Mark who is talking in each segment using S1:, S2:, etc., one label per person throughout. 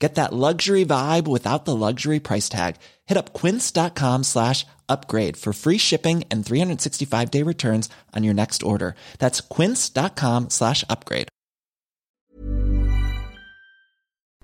S1: Get that luxury vibe without the luxury price tag. Hit up quince.com slash upgrade for free shipping and 365 day returns on your next order. That's quince.com slash upgrade.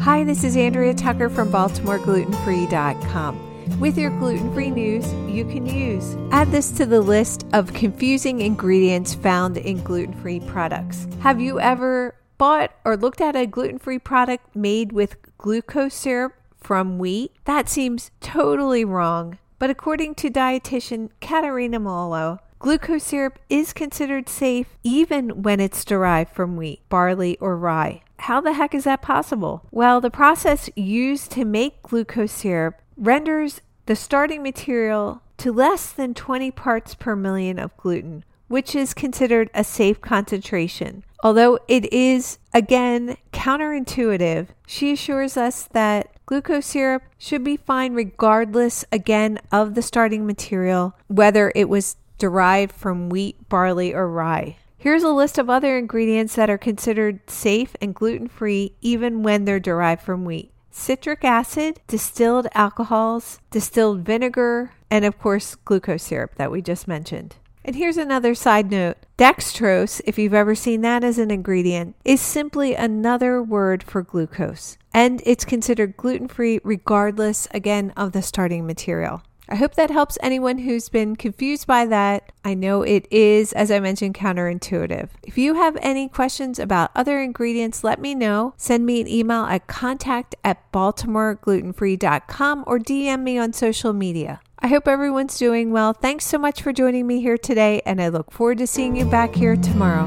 S2: Hi, this is Andrea Tucker from BaltimoreGlutenFree.com. With your gluten free news you can use. Add this to the list of confusing ingredients found in gluten free products. Have you ever bought or looked at a gluten free product made with glucose syrup from wheat? That seems totally wrong. But according to dietitian Katarina Malo, glucose syrup is considered safe even when it's derived from wheat, barley, or rye. How the heck is that possible? Well, the process used to make glucose syrup renders the starting material to less than 20 parts per million of gluten, which is considered a safe concentration. Although it is, again, counterintuitive, she assures us that glucose syrup should be fine regardless, again, of the starting material, whether it was derived from wheat, barley, or rye. Here's a list of other ingredients that are considered safe and gluten free even when they're derived from wheat citric acid, distilled alcohols, distilled vinegar, and of course, glucose syrup that we just mentioned. And here's another side note dextrose, if you've ever seen that as an ingredient, is simply another word for glucose. And it's considered gluten free regardless, again, of the starting material. I hope that helps anyone who's been confused by that. I know it is, as I mentioned, counterintuitive. If you have any questions about other ingredients, let me know. Send me an email at contact at baltimoreglutenfree.com or DM me on social media. I hope everyone's doing well. Thanks so much for joining me here today, and I look forward to seeing you back here tomorrow.